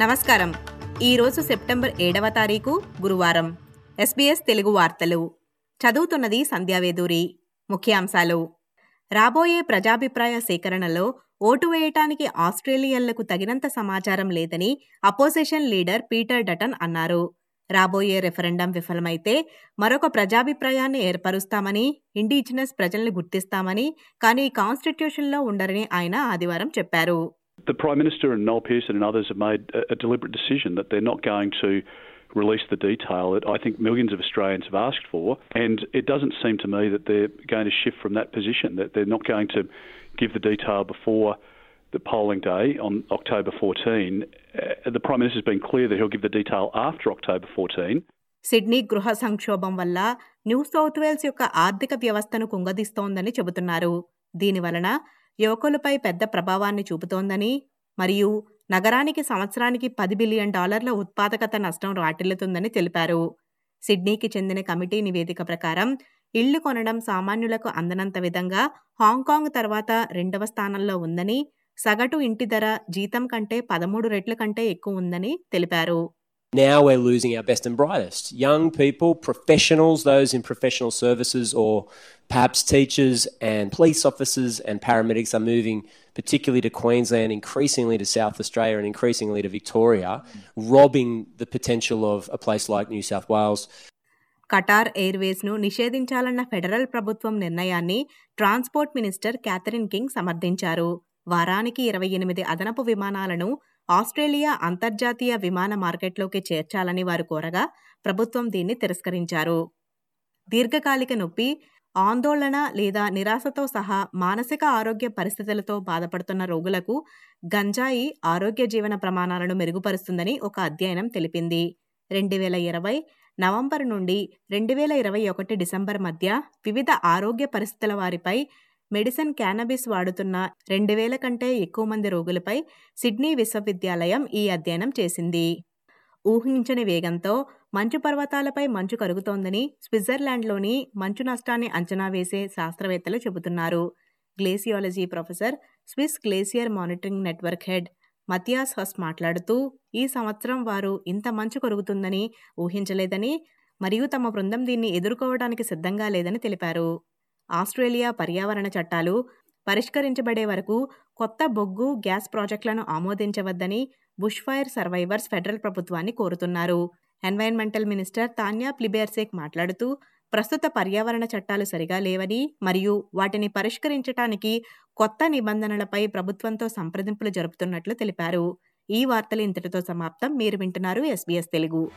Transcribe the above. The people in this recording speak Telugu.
నమస్కారం. ఈరోజు సెప్టెంబర్ ఏడవ తారీఖు గురువారం. ఎస్బీఎస్ తెలుగు వార్తలు. చదువుతున్నది సంధ్యావేదూరి ముఖ్యాంశాలు. రాబోయే ప్రజాభిప్రాయ సేకరణలో ఓటు వేయటానికి ఆస్ట్రేలియన్లకు తగినంత సమాచారం లేదని అపోజిషన్ లీడర్ పీటర్ డటన్ అన్నారు. రాబోయే రెఫరెండం విఫలమైతే మరొక ప్రజాభిప్రాయాన్ని ఏర్పరుస్తామని ఇండిజినస్ ప్రజల్ని గుర్తిస్తామని కానీ కాన్స్టిట్యూషన్లో ఉండరని ఆయన ఆదివారం చెప్పారు. The Prime Minister and Noel Pearson and others have made a, a deliberate decision that they're not going to release the detail that I think millions of Australians have asked for. And it doesn't seem to me that they're going to shift from that position, that they're not going to give the detail before the polling day on October 14. Uh, the Prime Minister's been clear that he'll give the detail after October 14. Sydney గృహ సంక్షోభం వల్ల న్యూ సౌత్ వేల్స్ యొక్క ఆర్థిక వ్యవస్థను కుంగదీస్తోందని చెబుతున్నారు దీనివలన యువకులపై పెద్ద ప్రభావాన్ని చూపుతోందని మరియు నగరానికి సంవత్సరానికి పది బిలియన్ డాలర్ల ఉత్పాదకత నష్టం రాటిల్లుతుందని తెలిపారు. సిడ్నీకి చెందిన కమిటీ నివేదిక ప్రకారం ఇళ్ళు కొనడం సామాన్యులకు అందనంత విధంగా హాంకాంగ్ తర్వాత రెండవ స్థానంలో ఉందని సగటు ఇంటి ధర జీతం కంటే పదమూడు రెట్ల కంటే ఎక్కువ ఉందని తెలిపారు. Now we're losing our best and brightest. Young people, professionals, those in professional services, or perhaps teachers and police officers and paramedics are moving particularly to Queensland, increasingly to South Australia, and increasingly to Victoria, robbing the potential of a place like New South Wales. Qatar ఎయిర్వేస్ను నిషేధించాలన్న ఫెడరల్ ప్రభుత్వం నిర్ణయాన్ని ట్రాన్స్పోర్ట్ మినిస్టర్ క్యాథరిన్ కింగ్ సమర్థించారు వారానికి ఇరవై ఎనిమిది అదనపు విమానాలను ఆస్ట్రేలియా అంతర్జాతీయ విమాన మార్కెట్లోకి చేర్చాలని వారు కోరగా ప్రభుత్వం దీన్ని తిరస్కరించారు. దీర్ఘకాలిక నొప్పి ఆందోళన లేదా నిరాశతో సహా మానసిక ఆరోగ్య పరిస్థితులతో బాధపడుతున్న రోగులకు గంజాయి ఆరోగ్య జీవన ప్రమాణాలను మెరుగుపరుస్తుందని ఒక అధ్యయనం తెలిపింది. రెండు వేల ఇరవై నవంబర్ నుండి రెండు వేల ఇరవై ఒకటి డిసెంబర్ మధ్య వివిధ ఆరోగ్య పరిస్థితుల వారిపై మెడిసిన్ క్యానబిస్ వాడుతున్న రెండు వేల కంటే ఎక్కువ మంది రోగులపై సిడ్నీ విశ్వవిద్యాలయం ఈ అధ్యయనం చేసింది. ఊహించని వేగంతో మంచు పర్వతాలపై మంచు కరుగుతోందని స్విట్జర్లాండ్లోని మంచు నష్టాన్ని అంచనా వేసే శాస్త్రవేత్తలు చెబుతున్నారు. Glaciology professor Swiss glacier monitoring network head Matthias Huss మాట్లాడుతూ ఈ సంవత్సరం వారు ఇంత మంచు కరుగుతుందని ఊహించలేదని మరియు తమ బృందం దీన్ని ఎదుర్కోవడానికి సిద్ధంగా లేదని తెలిపారు. ఆస్ట్రేలియా పర్యావరణ చట్టాలు పరిష్కరించబడే వరకు కొత్త బొగ్గు గ్యాస్ ప్రాజెక్టులను ఆమోదించవద్దని బుష్ ఫైర్ సర్వైవర్స్ ఫెడరల్ ప్రభుత్వాన్ని కోరుతున్నారు. ఎన్వైర్న్మెంటల్ మినిస్టర్ తాన్యా ప్లిబేర్సేక్ మాట్లాడుతూ ప్రస్తుత పర్యావరణ చట్టాలు సరిగా లేవని మరియు వాటిని పరిష్కరించడానికి కొత్త నిబంధనలపై ప్రభుత్వంతో సంప్రదింపులు జరుపుతున్నట్లు తెలిపారు. ఈ వార్తలు ఇంతటితో సమాప్తం. మీరు వింటున్నారు ఎస్బీఎస్ తెలుగు.